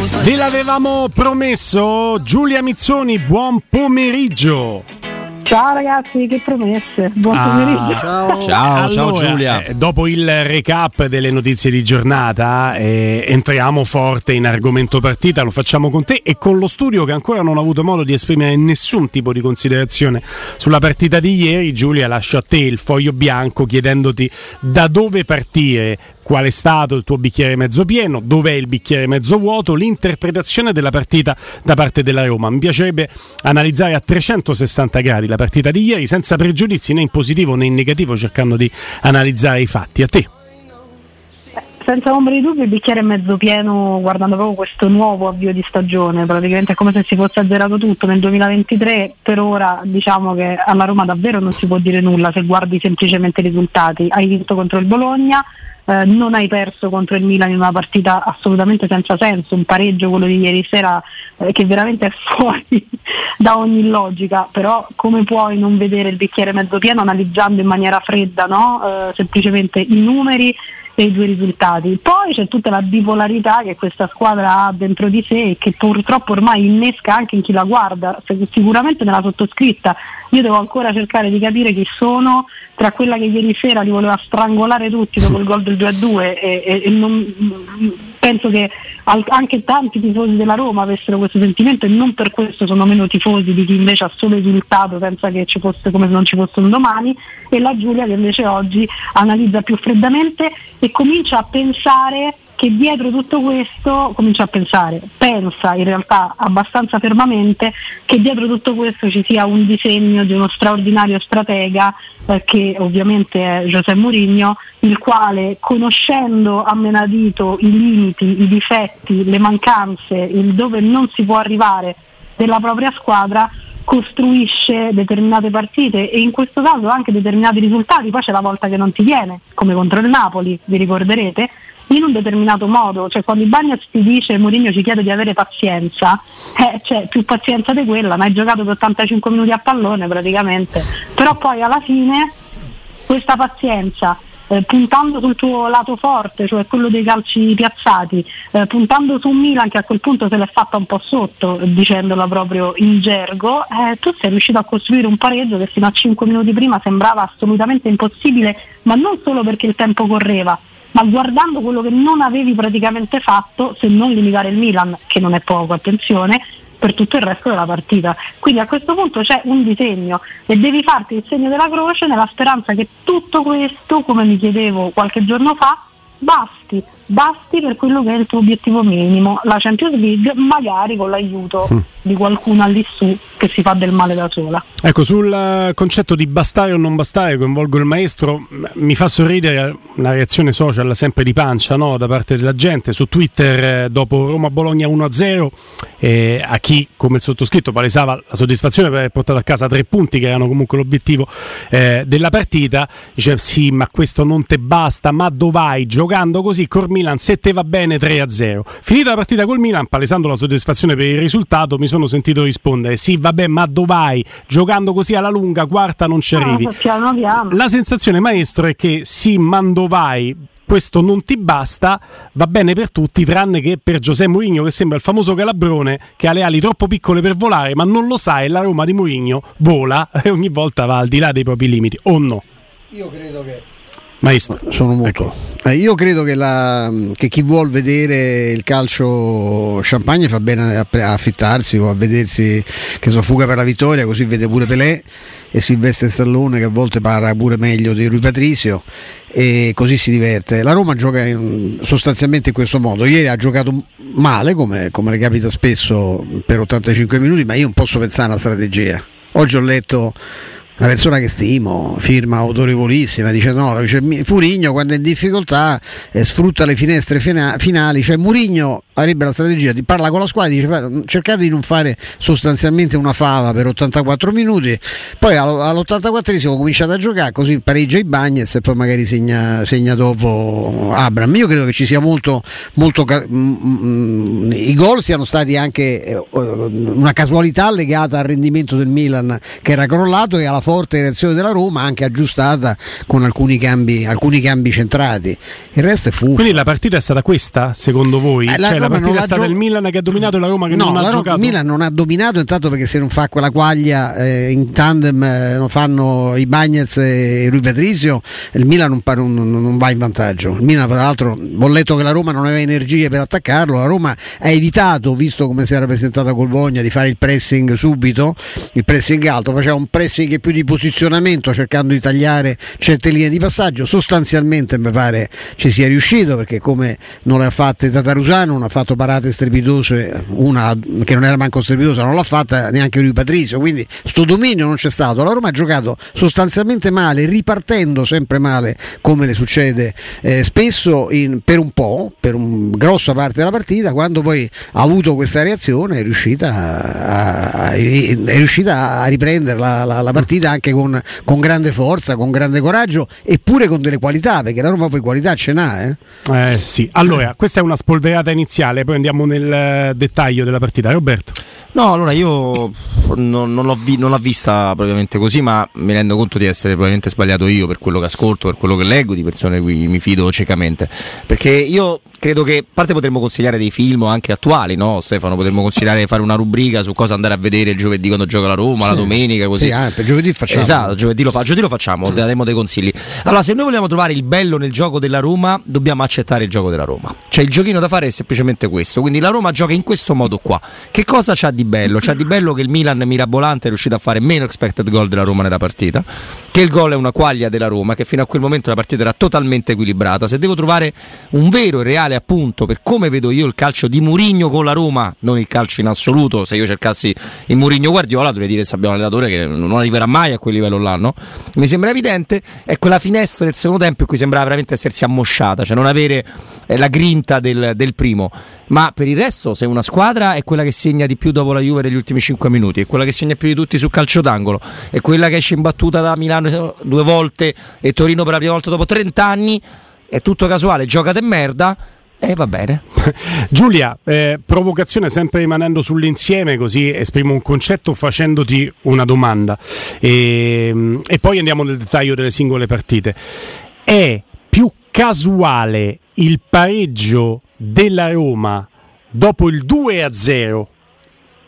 Ve l'avevamo promesso, Giulia Mizzoni, buon pomeriggio. Ciao ragazzi, che promesse. Buon ah, pomeriggio. Ciao, ciao, allora, ciao Giulia. Eh, dopo il recap delle notizie di giornata, eh, entriamo forte in argomento partita, lo facciamo con te e con lo studio che ancora non ha avuto modo di esprimere nessun tipo di considerazione sulla partita di ieri. Giulia, lascio a te il foglio bianco chiedendoti da dove partire qual è stato il tuo bicchiere mezzo pieno, dov'è il bicchiere mezzo vuoto, l'interpretazione della partita da parte della Roma. Mi piacerebbe analizzare a 360 gradi la partita di ieri senza pregiudizi né in positivo né in negativo, cercando di analizzare i fatti. A te. Senza ombra di dubbio il bicchiere è mezzo pieno guardando proprio questo nuovo avvio di stagione, praticamente è come se si fosse azzerato tutto nel 2023, per ora diciamo che alla Roma davvero non si può dire nulla se guardi semplicemente i risultati, hai vinto contro il Bologna, eh, non hai perso contro il Milan in una partita assolutamente senza senso, un pareggio quello di ieri sera eh, che veramente è fuori da ogni logica, però come puoi non vedere il bicchiere mezzo pieno analizzando in maniera fredda no? eh, semplicemente i numeri e i due risultati. Poi c'è tutta la bipolarità che questa squadra ha dentro di sé e che purtroppo ormai innesca anche in chi la guarda, sicuramente nella sottoscritta. Io devo ancora cercare di capire chi sono. Tra quella che ieri sera li voleva strangolare tutti dopo il gol del 2-2 e, e, e non, penso che anche tanti tifosi della Roma avessero questo sentimento e non per questo sono meno tifosi di chi invece ha solo esultato, pensa che ci fosse come se non ci fosse un domani. E la Giulia che invece oggi analizza più freddamente e comincia a pensare che dietro tutto questo comincia a pensare, pensa in realtà abbastanza fermamente che dietro tutto questo ci sia un disegno di uno straordinario stratega eh, che ovviamente è José Mourinho, il quale conoscendo a menadito i limiti, i difetti, le mancanze, il dove non si può arrivare della propria squadra, costruisce determinate partite e in questo caso anche determinati risultati, poi c'è la volta che non ti viene, come contro il Napoli, vi ricorderete, in un determinato modo, cioè quando il Bagnaz ti dice Mourinho ci chiede di avere pazienza, eh, cioè più pazienza di quella, ma hai giocato per 85 minuti a pallone praticamente, però poi alla fine questa pazienza eh, puntando sul tuo lato forte, cioè quello dei calci piazzati, eh, puntando su Milan che a quel punto se l'è fatta un po' sotto, dicendola proprio in gergo, eh, tu sei riuscito a costruire un pareggio che fino a 5 minuti prima sembrava assolutamente impossibile, ma non solo perché il tempo correva, ma guardando quello che non avevi praticamente fatto, se non limitare il Milan, che non è poco, attenzione, per tutto il resto della partita. Quindi a questo punto c'è un disegno e devi farti il segno della croce nella speranza che tutto questo, come mi chiedevo qualche giorno fa, basti, basti per quello che è il tuo obiettivo minimo, la Champions League, magari con l'aiuto mm. Di qualcuno all'issù che si fa del male da sola. Ecco, sul eh, concetto di bastare o non bastare, coinvolgo il maestro, mi fa sorridere la reazione social sempre di pancia no? da parte della gente su Twitter eh, dopo Roma-Bologna 1-0, eh, a chi come il sottoscritto palesava la soddisfazione per aver portato a casa tre punti che erano comunque l'obiettivo eh, della partita, dice sì ma questo non te basta, ma dov'hai? Giocando così, Cormi Milan, se te va bene 3-0. Finita la partita col Milan, palesando la soddisfazione per il risultato, mi sono sentito rispondere: Sì, vabbè, ma dov'hai? Giocando così alla lunga, quarta non ci arrivi. Ah, piano piano. La sensazione, maestro, è che sì, ma dov'hai? questo non ti basta, va bene per tutti, tranne che per Giuseppe Mourinho, che sembra il famoso calabrone che ha le ali troppo piccole per volare, ma non lo sa e la Roma di Mourinho vola e ogni volta va al di là dei propri limiti, o no? Io credo che Maestro. Sono molto. Ecco. Eh, io credo che, la, che, chi vuol vedere il calcio champagne fa bene a, a affittarsi o a vedersi che so fuga per la vittoria, così vede pure Pelé e Silvestre Stallone che a volte parla pure meglio di Rui Patrizio e così si diverte. La Roma gioca in, sostanzialmente in questo modo. Ieri ha giocato male, come, come le capita spesso per 85 minuti, ma io non posso pensare a una strategia. Oggi ho letto una persona che stimo, firma autorevolissima, dice no, dice, Furigno quando è in difficoltà eh, sfrutta le finestre fina- finali, cioè Murigno avrebbe la strategia di parlare con la squadra, dice cercate di non fare sostanzialmente una fava per 84 minuti, poi all'84esimo cominciate a giocare, così pareggia i Bagnets e poi magari segna, segna dopo Abram. Io credo che ci sia molto, molto mm, i gol siano stati anche eh, una casualità legata al rendimento del Milan che era crollato e alla forza forte reazione della Roma, anche aggiustata con alcuni cambi, alcuni cambi centrati. Il resto è fu. Quindi la partita è stata questa, secondo voi? Eh, la, cioè, la partita è stata gio- il Milan che ha dominato e la Roma che no, non ha giocato? Il Milan non ha dominato intanto perché se non fa quella quaglia eh, in tandem eh, non fanno i Bagnets e Rui Patrizio, il Milan non, non, non, va in vantaggio. Il Milan, tra l'altro, ho letto che la Roma non aveva energie per attaccarlo. La Roma ha evitato, visto come si era presentata col Bologna, di fare il pressing subito, il pressing alto, faceva un pressing più di posizionamento cercando di tagliare certe linee di passaggio. Sostanzialmente mi pare ci sia riuscito perché come non le ha fatte Tatarusano, non ha fatto parate strepitose, una che non era manco strepitosa, non l'ha fatta neanche lui Patrizio, quindi sto dominio non c'è stato. La Roma ha giocato sostanzialmente male, ripartendo sempre male come le succede eh, spesso in, per un po', per una grossa parte della partita, quando poi ha avuto questa reazione è riuscita a, a, è riuscita a riprendere la, la, la partita anche con, con, grande forza, con grande coraggio eppure con delle qualità, perché la Roma poi qualità ce n'ha. Eh? Eh sì, allora questa è una spolverata iniziale, poi andiamo nel eh, dettaglio della partita. Roberto. No, allora io non, non, l'ho vi, non, l'ho vista propriamente così, ma mi rendo conto di essere probabilmente sbagliato io per quello che ascolto, per quello che leggo, di persone cui mi fido ciecamente. Perché io credo che a parte potremmo consigliare dei film anche attuali, no Stefano? Potremmo consigliare di fare una rubrica su cosa andare a vedere il giovedì quando gioca la Roma, sì. la domenica, così. Sì, ah, per giovedì facciamo. Esatto, giovedì lo, fa, giovedì lo facciamo, mm. daremo dei consigli. Allora, se noi vogliamo trovare il bello nel gioco della Roma, dobbiamo accettare il gioco della Roma. Cioè il giochino da fare è semplicemente questo. Quindi la Roma gioca in questo modo qua. Che cosa c'ha di bello? C'ha di bello che il Milan mirabolante è riuscito a fare meno expected goal della Roma nella partita, che il gol è una quaglia della Roma, che fino a quel momento la partita era totalmente equilibrata. Se devo trovare un vero e reale appunto per come vedo io il calcio di Murigno con la Roma, non il calcio in assoluto, se io cercassi il Murigno Guardiola dovrei dire se abbiamo un allenatore che non arriverà mai a quel livello là, no? Mi sembra evidente, è quella finestra del secondo tempo in cui sembrava veramente essersi ammosciata, cioè non avere eh, la grinta del, del primo. Ma per il resto, se una squadra è quella che segna di più dopo la Juve negli ultimi 5 minuti, è quella che segna più di tutti sul calcio d'angolo, è quella che esce imbattuta da Milano due volte e Torino per la prima volta dopo 30 anni, è tutto casuale, gioca de merda e eh, va bene. Giulia, eh, provocazione sempre rimanendo sull'insieme, così esprimo un concetto facendoti una domanda e, e poi andiamo nel dettaglio delle singole partite. È più casuale il pareggio della Roma dopo il 2-0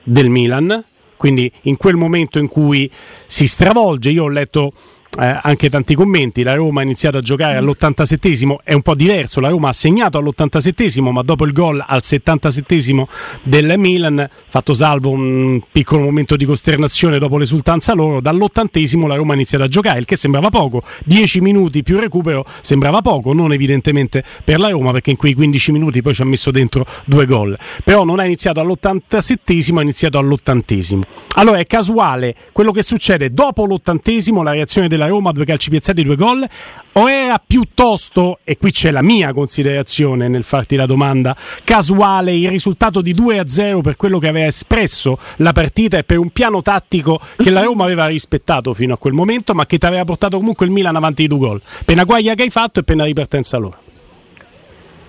del Milan? Quindi in quel momento in cui si stravolge, io ho letto eh, anche tanti commenti. La Roma ha iniziato a giocare all'87esimo, è un po' diverso. La Roma ha segnato all'87esimo, ma dopo il gol al 77esimo del Milan, fatto salvo un piccolo momento di costernazione dopo l'esultanza loro, dall'80esimo la Roma ha iniziato a giocare, il che sembrava poco. 10 minuti più recupero sembrava poco, non evidentemente per la Roma, perché in quei 15 minuti poi ci ha messo dentro due gol. Però non ha iniziato all'87esimo, ha iniziato all'80esimo. Allora è casuale quello che succede dopo l'80esimo, la reazione della della Roma, due calci piazzati, due gol, o era piuttosto, e qui c'è la mia considerazione nel farti la domanda, casuale il risultato di 2-0 per quello che aveva espresso la partita e per un piano tattico che la Roma aveva rispettato fino a quel momento, ma che ti aveva portato comunque il Milan avanti di due gol. Pena guaglia che hai fatto e pena ripartenza loro.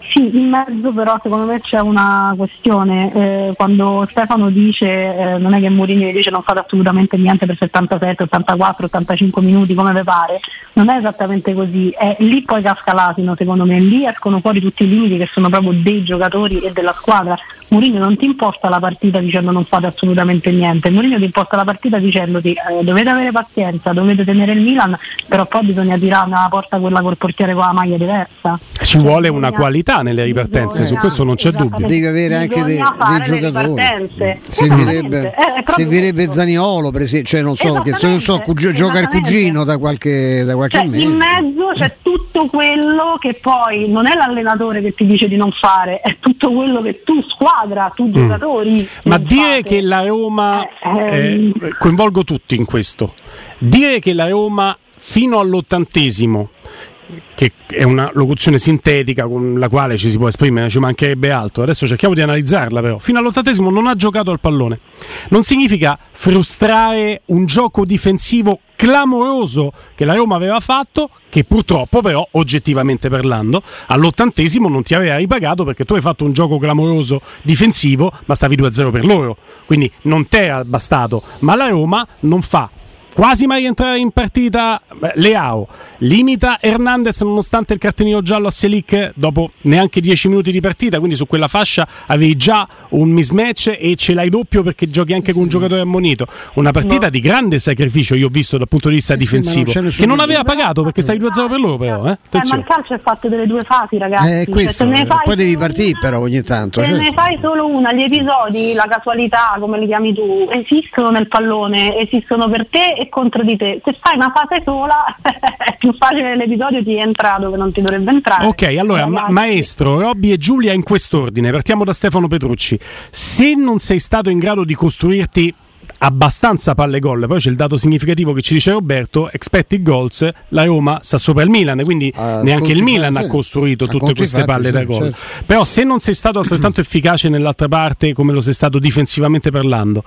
Sì, in mezzo però secondo me c'è una questione, eh, quando Stefano dice, eh, non è che Mourinho dice non fate assolutamente niente per 77, 84, 85 minuti come vi pare, non è esattamente così, è lì poi casca l'asino secondo me, lì escono fuori tutti i limiti che sono proprio dei giocatori e della squadra. Mourinho non ti imposta la partita dicendo non fate assolutamente niente, Mourinho ti imposta la partita dicendoti eh, dovete avere pazienza, dovete tenere il Milan, però poi bisogna tirare una porta quella col portiere con la maglia diversa. Ci cioè, vuole una qualità nelle ripartenze, su questo non c'è dubbio. Devi avere anche dei, dei giocatori. Servirebbe, servirebbe Zaniolo, cioè non so, che, non so gioca il cugino da qualche, da qualche cioè, mese. In mezzo c'è tutto quello che poi non è l'allenatore che ti dice di non fare, è tutto quello che tu squadra, tu mm. giocatori. Ma dire fate. che la Roma, eh, ehm... eh, coinvolgo tutti in questo, dire che la Roma fino all'ottantesimo che è una locuzione sintetica con la quale ci si può esprimere, ci mancherebbe altro. Adesso cerchiamo di analizzarla però. Fino all'ottantesimo non ha giocato al pallone. Non significa frustrare un gioco difensivo clamoroso che la Roma aveva fatto, che purtroppo però, oggettivamente parlando, all'ottantesimo non ti aveva ripagato perché tu hai fatto un gioco clamoroso difensivo, ma stavi 2-0 per loro. Quindi non ti era bastato. Ma la Roma non fa quasi mai entrare in partita Leao, limita Hernandez nonostante il cartellino giallo a Selic dopo neanche 10 minuti di partita, quindi su quella fascia avevi già un mismatch e ce l'hai doppio perché giochi anche con un giocatore ammonito. Una partita no. di grande sacrificio, io ho visto dal punto di vista sì, difensivo, sì, non che non aveva pagato perché stai 2-0 per loro però. Eh? Eh, ma il calcio è fatto delle due fasi ragazzi. Eh, questo, cioè, poi devi partire però ogni tanto. Se cioè. ne fai solo una, gli episodi, la casualità come li chiami tu, esistono nel pallone, esistono per te e contro di te. Se fai una fase sola è più facile l'episodio ti entra dove non ti dovrebbe entrare. Ok, allora ma- maestro, Robby e Giulia in quest'ordine, partiamo da Stefano Petrucci. Se non sei stato in grado di costruirti abbastanza palle gol. Poi c'è il dato significativo che ci dice Roberto: expected goals. La Roma sta sopra il Milan, quindi uh, neanche il Milan ha costruito tutte queste fatti, palle sì, da gol. Certo. Però, se non sei stato altrettanto efficace nell'altra parte, come lo sei stato difensivamente parlando,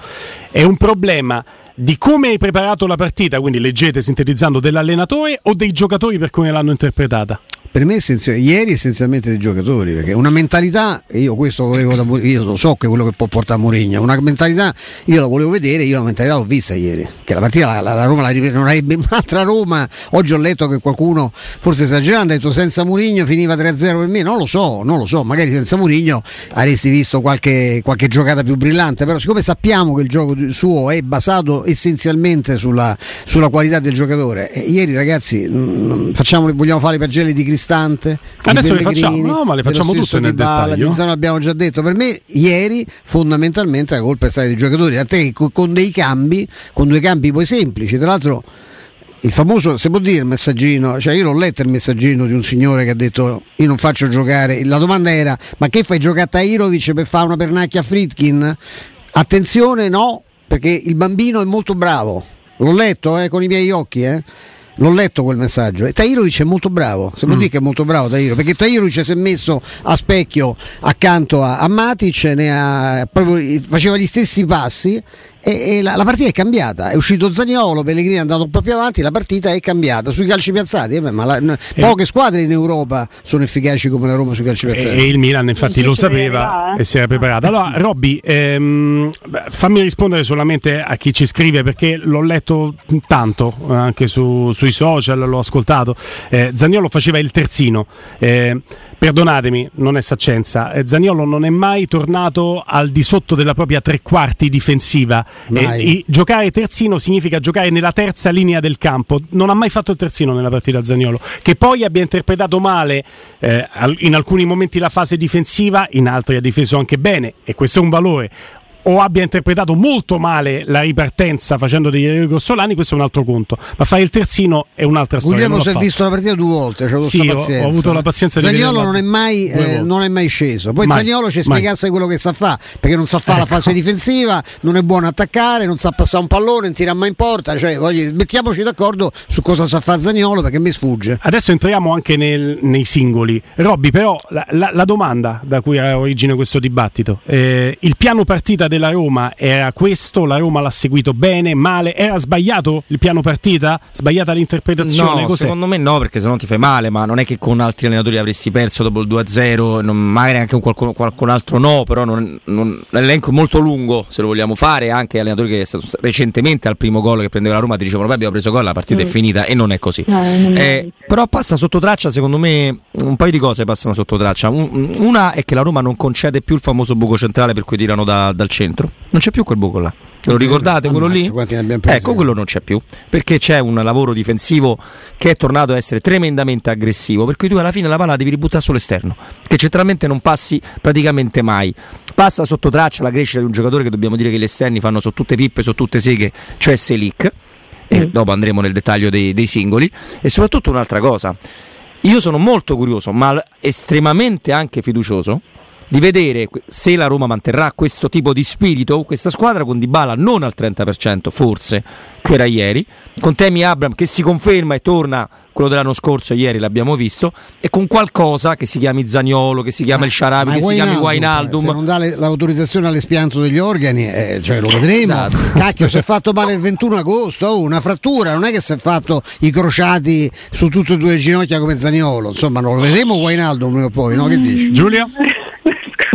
è un problema di come hai preparato la partita, quindi leggete sintetizzando dell'allenatore o dei giocatori per come l'hanno interpretata? Per me ieri essenzialmente dei giocatori perché una mentalità io questo volevo da io lo so che è quello che può portare a Mourinho una mentalità io la volevo vedere io la mentalità l'ho vista ieri che la partita la, la, Roma la non avrebbe un'altra Roma. Oggi ho letto che qualcuno forse esagerando ha detto senza Mourinho finiva 3-0 per me. Non lo so non lo so magari senza Mourinho avresti visto qualche, qualche giocata più brillante però siccome sappiamo che il gioco suo è basato essenzialmente sulla, sulla qualità del giocatore ieri ragazzi mh, mm, facciamo, vogliamo fare i pagelle di cristallo Cristante. Adesso le facciamo, no, ma le facciamo tutte nel Bala, dettaglio. Zano abbiamo già detto, per me ieri fondamentalmente la colpa è stata dei giocatori, tant'è che con dei cambi, con due cambi poi semplici, tra l'altro il famoso, se può dire il messaggino, cioè io l'ho letto il messaggino di un signore che ha detto io non faccio giocare, la domanda era ma che fai giocare a Tairovic per fare una pernacchia a Fritkin? Attenzione no, perché il bambino è molto bravo, l'ho letto eh, con i miei occhi, eh L'ho letto quel messaggio. E Tairovic è molto bravo. Se mm. dire che è molto bravo Tairovic, perché Tairovic si è messo a specchio accanto a, a Matic, ha, proprio, faceva gli stessi passi e, e la, la, partita è cambiata. È uscito Zagnolo, Pellegrini è andato un po' più avanti, la partita è cambiata. Sui calci piazzati, eh beh, ma la, n- poche squadre in Europa sono efficaci come la Roma sui calci piazzati. E, e il Milan infatti lo sapeva eh? e si era preparato. Allora, Robby, ehm, fammi rispondere solamente a chi ci scrive perché l'ho letto tanto anche su, sui social, l'ho ascoltato. Eh, Zagnolo faceva il terzino. Eh, perdonatemi, non è saccenza. Eh, Zaniolo non è mai tornato al di sotto della propria tre quarti difensiva. Eh, giocare terzino significa giocare nella terza linea del campo. Non ha mai fatto il terzino nella partita Zaniolo. Che poi abbia interpretato male eh, in alcuni momenti la fase difensiva, in altri ha difeso anche bene, e questo è un valore o abbia interpretato molto male la ripartenza facendo degli errori grossolani, questo è un altro conto. Ma fare il terzino è un'altra storia. Guglielmo si è visto la partita due volte, cioè sì, ho, ho, avuto la pazienza Zagnolo di Zagnolo non, è mai, eh, non è mai sceso. Poi mai, Zagnolo ci spiegasse quello che sa fare, perché non sa fare ecco. la fase difensiva, non è buono attaccare, non sa passare un pallone, non tira mai in porta. Cioè, voglio, mettiamoci d'accordo su cosa sa fare Zagnolo perché mi sfugge. Adesso entriamo anche nel, nei singoli. Robby, però la, la, la, domanda da cui ha origine questo dibattito, eh, il piano partita della Roma era questo, la Roma l'ha seguito bene, male, era sbagliato il piano partita? Sbagliata l'interpretazione? No, Cos'è? secondo me no, perché se no ti fai male, ma non è che con altri allenatori avresti perso dopo il 2-0, non, magari anche con qualcuno, qualcun altro no, però non, non, l'elenco è molto lungo se lo vogliamo fare, anche allenatori che recentemente al primo gol che prendeva la Roma ti dicevano abbiamo preso gol, la partita mm. è finita e non è così. No, eh, però passa sotto traccia, secondo me un paio di cose passano sotto traccia. una è che la Roma non concede più il famoso buco centrale per cui tirano da, dal centro, non c'è più quel buco là. Lo ricordate quello lì? Ecco, quello non c'è più, perché c'è un lavoro difensivo che è tornato a essere tremendamente aggressivo, per cui tu alla fine la palla devi ributtare sull'esterno, che centralmente non passi praticamente mai. Passa sotto traccia la crescita di un giocatore che dobbiamo dire che gli esterni fanno su tutte pippe, su tutte seghe, cioè Selic, e mm. dopo andremo nel dettaglio dei, dei singoli, e soprattutto un'altra cosa, io sono molto curioso, ma estremamente anche fiducioso, di vedere se la Roma manterrà questo tipo di spirito, questa squadra con Dybala non al 30%, forse, che era ieri, con Temi Abram che si conferma e torna quello dell'anno scorso, ieri l'abbiamo visto, e con qualcosa che si chiami Zagnolo, che si chiama il Sharabi, che si chiami Wainaldum. Se non dà le, l'autorizzazione all'espianto degli organi, eh, cioè lo vedremo. Esatto. Cacchio, si è fatto male il 21 agosto, oh, una frattura, non è che si è fatto i crociati su tutte e due le ginocchia come Zagnolo, insomma, non lo vedremo Wainaldum prima o poi, no? Che dici? Giulia?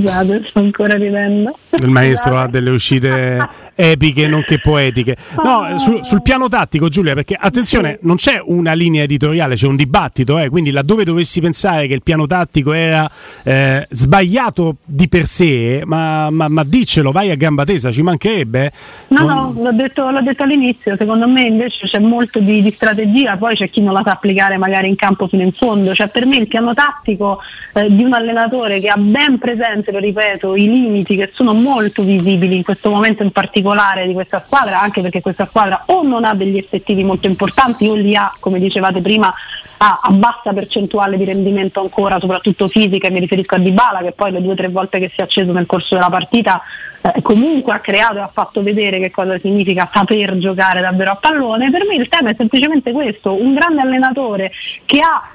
Scusate, sto ancora ridendo. Il maestro ha delle uscite epiche nonché poetiche. No, ah. su, sul piano tattico, Giulia, perché attenzione, non c'è una linea editoriale, c'è un dibattito, eh, quindi laddove dovessi pensare che il piano tattico era eh, sbagliato di per sé, ma, ma, ma, diccelo, vai a gamba tesa, ci mancherebbe. No, non... no, l'ho detto, l'ho detto, all'inizio, secondo me invece c'è molto di, di, strategia, poi c'è chi non la sa applicare magari in campo fino in fondo, cioè per me il piano tattico eh, di un allenatore che ha ben presente, lo ripeto, i limiti che sono molto visibili in questo momento in particolare, particolare di questa squadra, anche perché questa squadra o non ha degli effettivi molto importanti o li ha, come dicevate prima, a, a bassa percentuale di rendimento ancora, soprattutto fisica, mi riferisco a Dybala che poi le due o tre volte che si è acceso nel corso della partita eh, comunque ha creato e ha fatto vedere che cosa significa saper giocare davvero a pallone. Per me il tema è semplicemente questo, un grande allenatore che ha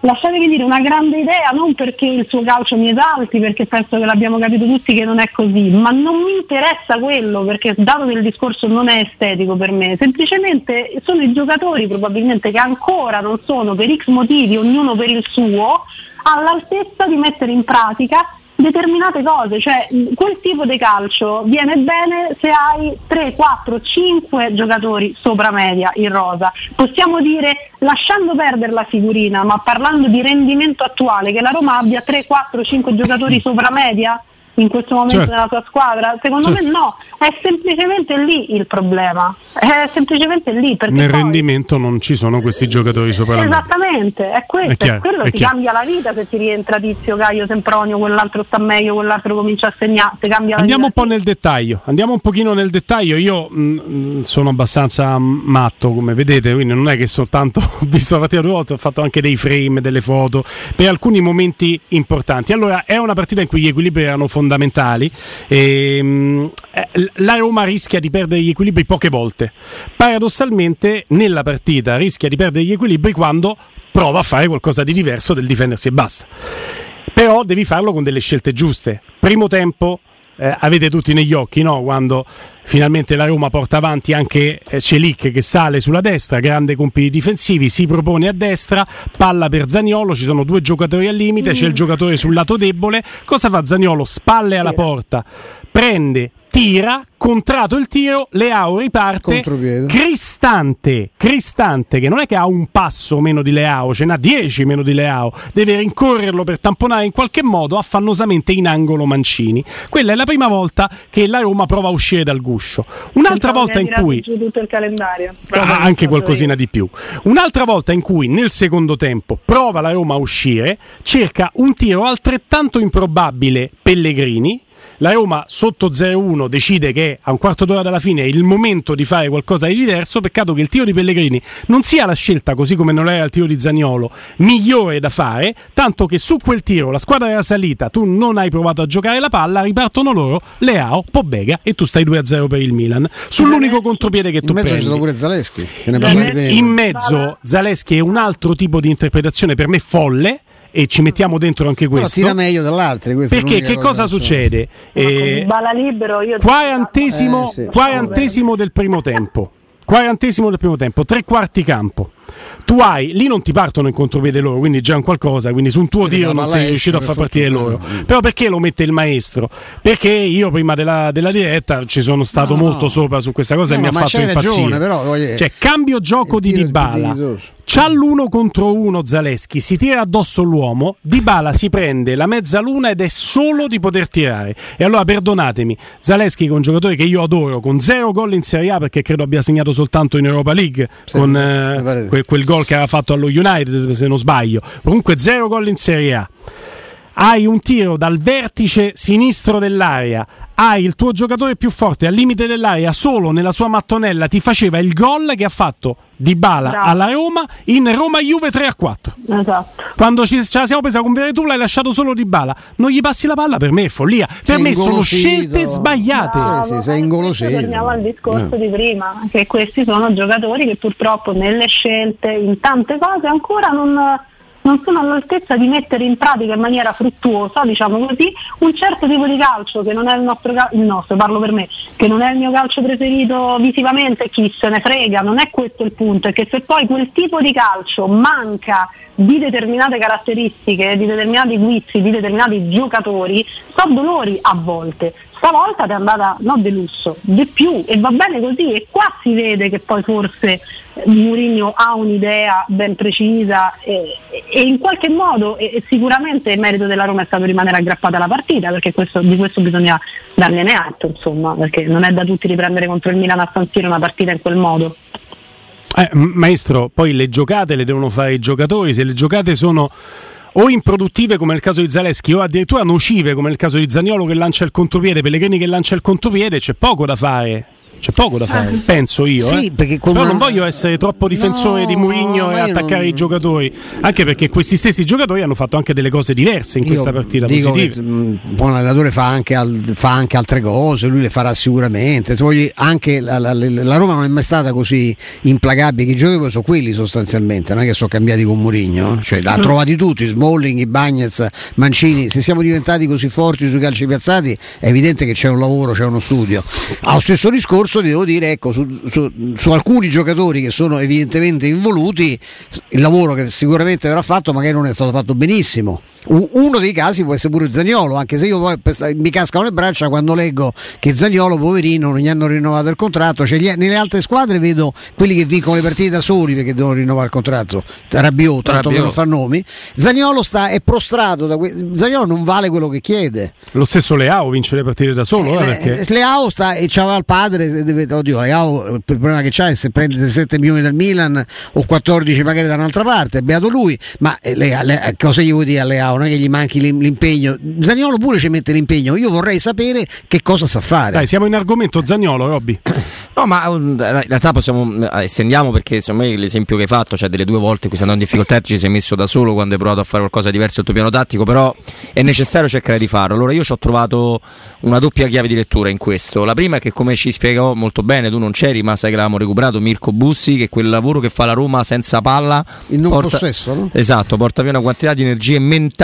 lasciatemi dire una grande idea, non perché il suo calcio mi esalti, perché penso che l'abbiamo capito tutti che non è così, ma non mi interessa quello, perché dato che il discorso non è estetico per me, semplicemente sono i giocatori probabilmente che ancora non sono per X motivi, ognuno per il suo, all'altezza di mettere in pratica determinate cose, cioè quel tipo di calcio viene bene se hai 3, 4, 5 giocatori sopra media in rosa. Possiamo dire, lasciando perdere la figurina, ma parlando di rendimento attuale, che la Roma abbia 3, 4, 5 giocatori sopra media? In questo momento certo. nella tua squadra? Secondo certo. me no, è semplicemente lì il problema. È semplicemente lì. Nel poi... rendimento non ci sono questi giocatori sopra Esattamente, è questo, è, chiaro, è quello, è ti chiaro. cambia la vita se ti rientra Tizio, Caio, Sempronio, quell'altro sta meglio, quell'altro comincia a segnare, Andiamo un po' nel dettaglio, andiamo un pochino nel dettaglio. Io mh, mm, mm, sono abbastanza matto, come vedete, quindi non è che soltanto ho visto la partita due volte, ho fatto anche dei frame, delle foto, per alcuni momenti importanti. Allora, è una partita in cui gli equilibri erano fondamentali fondamentali. E, ehm, eh, la Roma rischia di perdere gli equilibri poche volte. Paradossalmente, nella partita rischia di perdere gli equilibri quando prova a fare qualcosa di diverso del difendersi e basta. Però devi farlo con delle scelte giuste. Primo tempo, eh, avete tutti negli occhi no? quando finalmente la Roma porta avanti anche eh, Celic che sale sulla destra, grande compiti difensivi, si propone a destra, palla per Zaniolo, ci sono due giocatori al limite, mm. c'è il giocatore sul lato debole, cosa fa Zaniolo? Spalle alla porta, prende tira, contrato il tiro, Leao riparte, Cristante, Cristante che non è che ha un passo meno di Leao, ce n'ha 10 meno di Leao, deve rincorrerlo per tamponare in qualche modo affannosamente in angolo Mancini. Quella è la prima volta che la Roma prova a uscire dal guscio. Un'altra volta in cui tutto il calendario. Ah, anche qualcosina di più. Un'altra volta in cui nel secondo tempo prova la Roma a uscire, cerca un tiro altrettanto improbabile Pellegrini la Roma sotto 0-1 decide che a un quarto d'ora dalla fine è il momento di fare qualcosa di diverso. Peccato che il tiro di Pellegrini non sia la scelta, così come non era il tiro di Zagnolo, migliore da fare. Tanto che su quel tiro la squadra era salita, tu non hai provato a giocare la palla, ripartono loro, Leao, Pobega e tu stai 2-0 per il Milan. Sull'unico contropiede che tu prendi. In mezzo c'è pure Zaleschi. In mezzo Zaleschi è un altro tipo di interpretazione per me folle e ci mettiamo dentro anche questo. Però tira meglio dall'altro. Perché che cosa, succede? Eh, libero, quarantesimo, eh, sì. quarantesimo del primo tempo. Quarantesimo del primo tempo, tre quarti campo tu hai, lì non ti partono in contropiede loro, quindi già un qualcosa, quindi su un tuo tiro non sei riuscito a far partire loro. Però perché lo mette il maestro? Perché io prima della, della diretta ci sono stato no, molto no. sopra su questa cosa no, e mi ha fatto impazzire. Ragione, però, voglio... Cioè, cambio gioco di Dybala. C'ha l'uno contro uno Zaleschi, si tira addosso l'uomo, Dybala si prende la mezzaluna ed è solo di poter tirare. E allora perdonatemi, Zaleschi che è un giocatore che io adoro, con zero gol in Serie A perché credo abbia segnato soltanto in Europa League, sì, con eh, quel, quel gol che aveva fatto allo United, se non sbaglio. Comunque zero gol in Serie A. Hai un tiro dal vertice sinistro dell'area, hai il tuo giocatore più forte al limite dell'area solo nella sua mattonella ti faceva il gol che ha fatto di Bala Bravo. alla Roma in Roma Juve 3 a 4 esatto. Quando ci, ce la siamo presa con Veretù l'hai lasciato solo di Bala non gli passi la palla per me è follia. Per sei me sono scelte sbagliate. Bravo, sì, sì, sei ingolosito. torniamo al discorso no. di prima che questi sono giocatori che purtroppo nelle scelte in tante cose ancora non non sono all'altezza di mettere in pratica in maniera fruttuosa, diciamo così, un certo tipo di calcio che non è il nostro, il nostro, parlo per me, che non è il mio calcio preferito visivamente, chi se ne frega, non è questo il punto, è che se poi quel tipo di calcio manca di determinate caratteristiche, di determinati guizzi, di determinati giocatori, so dolori a volte. Stavolta è andata non delusso, di più e va bene così e qua si vede che poi forse Mourinho ha un'idea ben precisa e, e in qualche modo e sicuramente il merito della Roma è stato rimanere aggrappata alla partita perché questo, di questo bisogna dargliene atto insomma perché non è da tutti riprendere contro il Milan a San una partita in quel modo. Eh, maestro, poi le giocate le devono fare i giocatori, se le giocate sono o improduttive come nel caso di Zaleschi o addirittura nocive come nel caso di Zagnolo che lancia il contropiede, Pellegrini che lancia il contropiede, c'è poco da fare. C'è poco da fare, ah. penso io. Sì, eh. Però una... non voglio essere troppo difensore no, di Mourinho e attaccare non... i giocatori, anche perché questi stessi giocatori hanno fatto anche delle cose diverse in io questa partita. Dico positive. Che, mh, un allenatore fa anche, al, fa anche, altre cose, lui le farà sicuramente. Anche la, la, la, Roma non è mai stata così implacabile, che i giocatori sono quelli sostanzialmente, non è che sono cambiati con Mourinho, cioè l'ha mm. trovati tutti, Smalling, i Bagnets, Mancini. Se siamo diventati così forti sui calci piazzati è evidente che c'è un lavoro, c'è uno studio. Allo stesso discorso discorso devo dire ecco, su, su, su, alcuni giocatori che sono evidentemente involuti il lavoro che sicuramente verrà fatto magari non è stato fatto benissimo uno dei casi può essere pure Zagnolo anche se io poi mi cascano le braccia quando leggo che Zagnolo poverino non gli hanno rinnovato il contratto. Cioè, nelle altre squadre vedo quelli che vincono le partite da soli perché devono rinnovare il contratto. Rabiot tanto per non far nomi. Zagnolo sta, è prostrato da que- Zagnolo non vale quello che chiede. Lo stesso Leao vince le partite da solo eh, eh, perché... Leao sta e c'aveva il padre deve, oddio, Leao, il problema che c'ha è se prende 7 milioni dal Milan o 14 magari da un'altra parte, beato lui, ma eh, le, le, cosa gli vuoi dire a Leao? Non è che gli manchi l'impegno. Zagnolo pure ci mette l'impegno, io vorrei sapere che cosa sa fare. Dai, siamo in argomento Zagnolo, Robby. No, ma in realtà possiamo estendiamo perché secondo me l'esempio che hai fatto, cioè delle due volte in cui sei andato in difficoltà ci sei messo da solo quando hai provato a fare qualcosa di diverso dal tuo piano tattico, però è necessario cercare di farlo. Allora io ci ho trovato una doppia chiave di lettura in questo. La prima è che come ci spiegò molto bene, tu non c'eri, ma sai che l'avevamo recuperato Mirko Bussi, che quel lavoro che fa la Roma senza palla. Il non porta, possesso, no? Esatto, porta via una quantità di energie mentali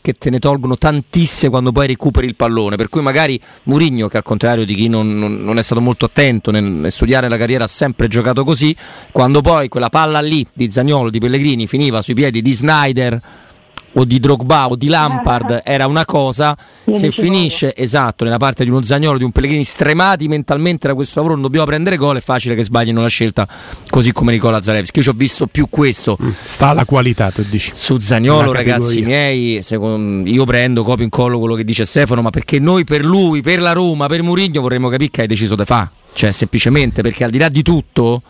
che te ne tolgono tantissime quando poi recuperi il pallone. Per cui magari Murigno, che al contrario di chi non, non, non è stato molto attento nel, nel, studiare la carriera, ha sempre giocato così. Quando poi quella palla lì di Zagnolo, di Pellegrini, finiva sui piedi di Snyder o di Drogba o di Lampard era una cosa, se finisce esatto nella parte di uno Zagnolo, di un Pellegrini stremati mentalmente da questo lavoro non dobbiamo prendere gol, è facile che sbaglino la scelta così come Nicola Zalewski. Io ci ho visto più questo. Mm, sta alla qualità, tu dici. Su Zagnolo, ragazzi miei, secondo, io prendo copio in collo quello che dice Stefano, ma perché noi per lui, per la Roma, per Murigno vorremmo capire che hai deciso di fare. Cioè, semplicemente perché al di là di tutto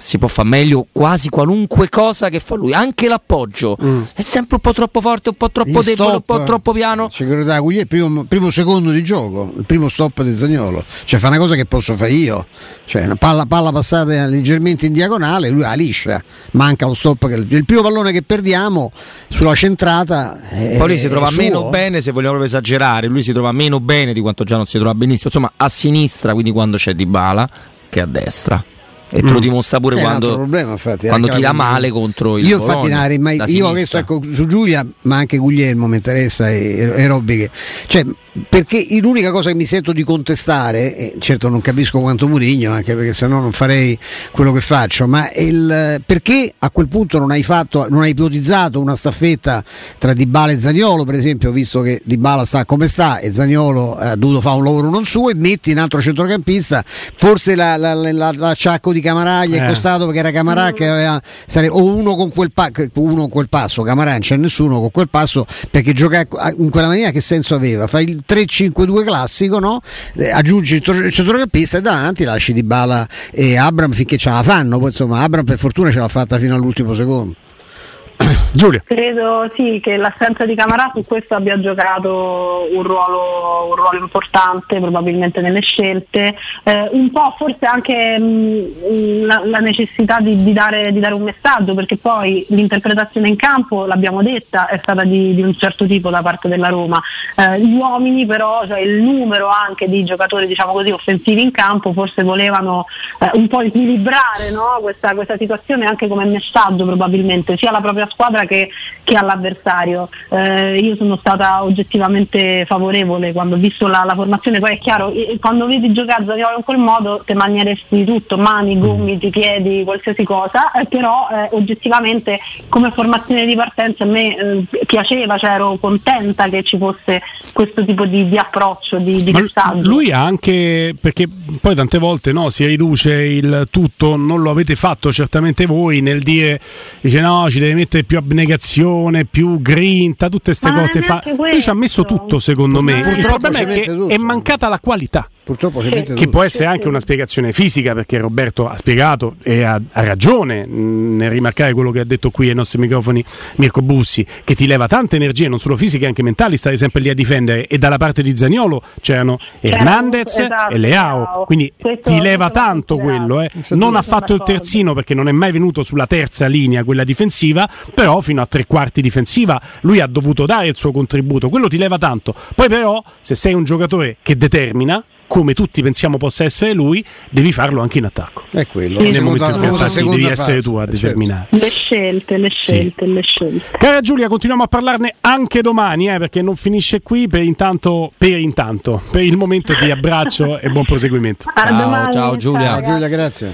si può fare meglio quasi qualunque cosa che fa lui, anche l'appoggio mm. è sempre un po' troppo forte, un po' troppo Gli debole, stop, un po' troppo piano. Segretario Guglielmo, primo, primo secondo di gioco, il primo stop del Zagnolo, cioè fa una cosa che posso fare io, cioè una palla, palla passata leggermente in diagonale, lui la liscia, manca lo stop, che, il primo pallone che perdiamo sulla centrata. È, Poi lui si trova meno bene, se vogliamo proprio esagerare, lui si trova meno bene di quanto già non si trova benissimo, insomma a sinistra, quindi quando c'è Di Bala, che a destra e te lo mm. dimostra pure quando, problema, infatti, quando tira male contro il io infatti Nari, ma io adesso ecco su Giulia ma anche Guglielmo mi interessa e, e Robby che cioè perché l'unica cosa che mi sento di contestare, e certo non capisco quanto Murigno, anche perché sennò non farei quello che faccio, ma il, perché a quel punto non hai, fatto, non hai ipotizzato una staffetta tra Dybala e Zagnolo, per esempio, visto che Dybala sta come sta e Zagnolo ha dovuto fare un lavoro non suo, e metti un altro centrocampista, forse la, la, la, l'acciacco di Camarà gli è eh. costato perché era Camarà che aveva, o uno con quel, pa, uno con quel passo, Camarà non c'è nessuno con quel passo, perché giocare in quella maniera che senso aveva? Fai il 3-5-2 classico, no? eh, aggiungi il centrocampista e davanti lasci di bala e Abram finché ce la fanno. Poi insomma Abram per fortuna ce l'ha fatta fino all'ultimo secondo. Giulia. Credo sì che l'assenza di Camarà su questo abbia giocato un ruolo, un ruolo importante probabilmente nelle scelte, eh, un po' forse anche mh, mm, la, la, necessità di, di, dare, di, dare, un messaggio perché poi l'interpretazione in campo, l'abbiamo detta, è stata di, di un certo tipo da parte della Roma. Eh, gli uomini però, cioè il numero anche di giocatori diciamo così, offensivi in campo forse volevano eh, un po' equilibrare no? questa, questa situazione anche come messaggio probabilmente sia la propria squadra che, che all'avversario. Eh, io sono stata oggettivamente favorevole quando ho visto la, la formazione, poi è chiaro, quando vedi giocare Zaniolo in quel modo te manieresti tutto, mani, gomiti, piedi, qualsiasi cosa, eh, però eh, oggettivamente come formazione di partenza a me eh, piaceva, cioè ero contenta che ci fosse questo tipo di, di approccio, di, di messaggio. Lui ha anche, perché poi tante volte no, si riduce il tutto, non lo avete fatto certamente voi nel dire, dice no, ci deve mettere più abnegazione, più grinta, tutte queste cose. Fa... Lui ci ha messo tutto secondo me, il problema è che tutto. è mancata la qualità. Purtroppo che tutto. può essere anche una spiegazione fisica, perché Roberto ha spiegato e ha, ha ragione nel rimarcare quello che ha detto qui ai nostri microfoni Mirko Bussi, che ti leva tante energie, non solo fisiche, anche mentali, stai sempre lì a difendere. E dalla parte di Zaniolo c'erano Hernandez esatto, e Leao, quindi questo, ti leva tanto quello. Eh. Non ha fatto il terzino perché non è mai venuto sulla terza linea, quella difensiva, però fino a tre quarti difensiva lui ha dovuto dare il suo contributo, quello ti leva tanto. Poi però, se sei un giocatore che determina, come tutti pensiamo possa essere lui, devi farlo anche in attacco. È quello. Nel momento in cui devi essere tu a certo. determinare. Le scelte, le scelte, sì. le scelte. Cara Giulia, continuiamo a parlarne anche domani, eh, perché non finisce qui per intanto, per intanto, per il momento di abbraccio e buon proseguimento. Ciao, ciao Giulia. Ciao Giulia, grazie.